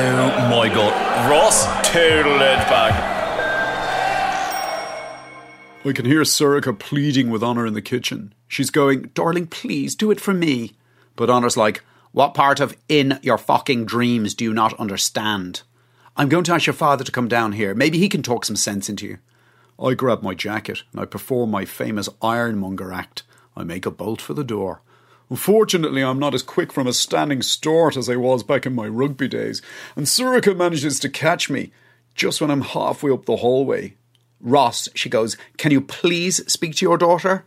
Oh my god. Ross total it back. I can hear Sorcha pleading with Honor in the kitchen. She's going, Darling, please do it for me. But Honor's like, What part of in your fucking dreams do you not understand? I'm going to ask your father to come down here. Maybe he can talk some sense into you. I grab my jacket and I perform my famous ironmonger act. I make a bolt for the door. Unfortunately, I'm not as quick from a standing start as I was back in my rugby days, and Sorcha manages to catch me just when I'm halfway up the hallway. Ross, she goes, Can you please speak to your daughter?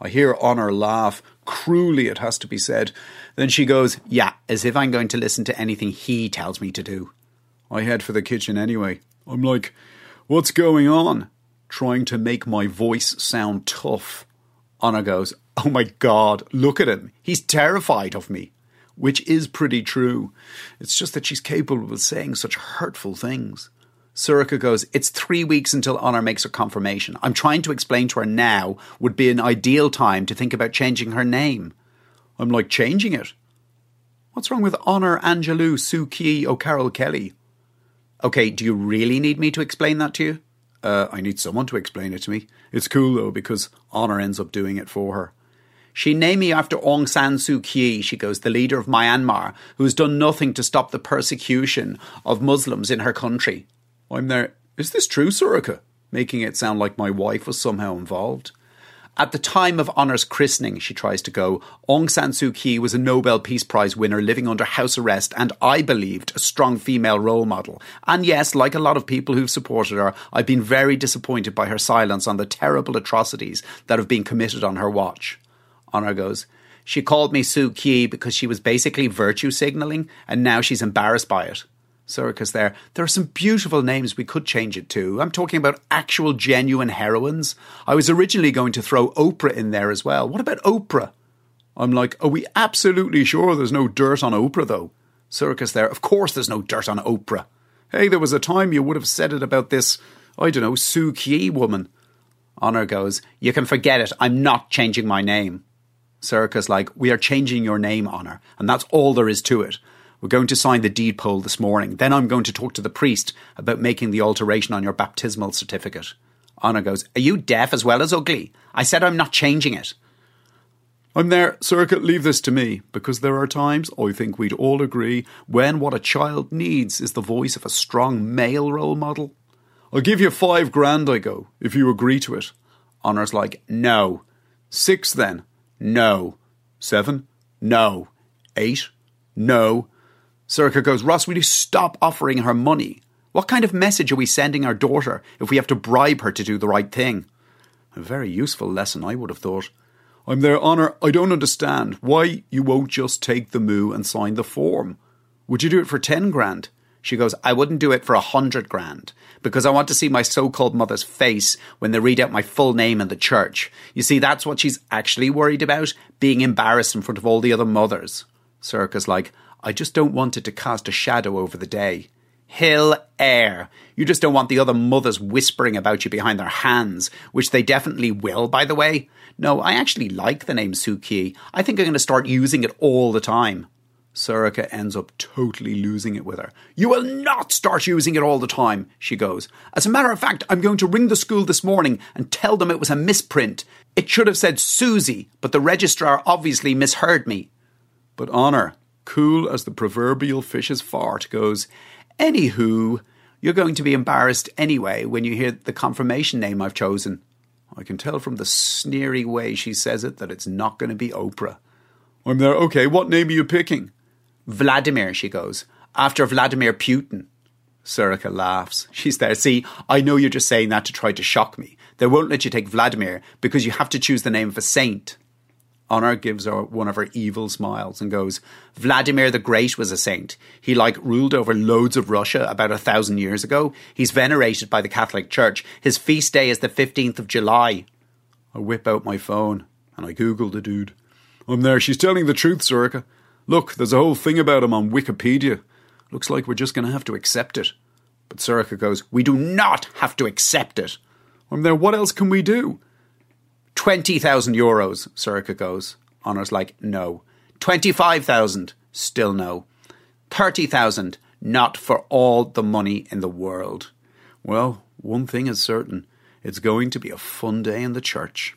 I hear Honor laugh, cruelly it has to be said. Then she goes, Yeah, as if I'm going to listen to anything he tells me to do. I head for the kitchen anyway. I'm like, What's going on? Trying to make my voice sound tough. Honor goes, Oh my god, look at him. He's terrified of me. Which is pretty true. It's just that she's capable of saying such hurtful things. Sorcha goes, It's three weeks until Honor makes her confirmation. I'm trying to explain to her now would be an ideal time to think about changing her name. I'm like, Changing it? What's wrong with Honor Angelou Suu Kyi O'Carroll Kelly? Okay, do you really need me to explain that to you? Uh, I need someone to explain it to me. It's cool though because Honor ends up doing it for her. She named me after Aung San Suu Kyi, she goes, the leader of Myanmar, who has done nothing to stop the persecution of Muslims in her country. I'm there. Is this true, Sorcha? Making it sound like my wife was somehow involved. At the time of Honor's christening, she tries to go, Aung San Suu Kyi was a Nobel Peace Prize winner living under house arrest and I believed a strong female role model. And yes, like a lot of people who've supported her, I've been very disappointed by her silence on the terrible atrocities that have been committed on her watch. Honor goes, She called me Suu Kyi because she was basically virtue signalling and now she's embarrassed by it. Sorcha's there. There are some beautiful names we could change it to. I'm talking about actual genuine heroines. I was originally going to throw Oprah in there as well. What about Oprah? I'm like, are we absolutely sure there's no dirt on Oprah though? Sorcha's there. Of course there's no dirt on Oprah. Hey, there was a time you would have said it about this, I don't know, Suu Kyi woman. Honor goes, You can forget it. I'm not changing my name. Sorcha's like, We are changing your name, Honor, and that's all there is to it. We're going to sign the deed poll this morning. Then I'm going to talk to the priest about making the alteration on your baptismal certificate. Honor goes, Are you deaf as well as ugly? I said I'm not changing it. I'm there, Sorcha, leave this to me, because there are times, I think we'd all agree, when what a child needs is the voice of a strong male role model. I'll give you five grand, I go, if you agree to it. Honor's like, No. Six then? No. Seven? No. Eight? No. Sorcha goes, Ross, will you stop offering her money? What kind of message are we sending our daughter if we have to bribe her to do the right thing? A very useful lesson, I would have thought. I'm there, Honor. I don't understand why you won't just take the moo and sign the form. Would you do it for 10 grand? She goes, I wouldn't do it for a hundred grand because I want to see my so called mother's face when they read out my full name in the church. You see, that's what she's actually worried about being embarrassed in front of all the other mothers. Sorcha's like, I just don't want it to cast a shadow over the day. Hill air. You just don't want the other mothers whispering about you behind their hands, which they definitely will, by the way. No, I actually like the name Suu Kyi. I think I'm going to start using it all the time. Sorcha ends up totally losing it with her. You will not start using it all the time, she goes. As a matter of fact, I'm going to ring the school this morning and tell them it was a misprint. It should have said Susie, but the registrar obviously misheard me. But Honor, cool as the proverbial fish's fart, goes, Anywho, you're going to be embarrassed anyway when you hear the confirmation name I've chosen. I can tell from the sneery way she says it that it's not going to be Oprah. I'm there, okay, what name are you picking? Vladimir, she goes, after Vladimir Putin. Sorcha laughs. She's there. See, I know you're just saying that to try to shock me. They won't let you take Vladimir because you have to choose the name of a saint. Honor gives her one of her evil smiles and goes, Vladimir the Great was a saint. He like ruled over loads of Russia about a thousand years ago. He's venerated by the Catholic Church. His feast day is the 15th of July. I whip out my phone and I Google the dude. I'm there. She's telling the truth, Sorcha. Look, there's a whole thing about him on Wikipedia. Looks like we're just going to have to accept it. But Sorcha goes, We do not have to accept it. I'm there. What else can we do? 20,000 euros, Sorcha goes. Honor's like, no. 25,000, still no. 30,000, not for all the money in the world. Well, one thing is certain it's going to be a fun day in the church.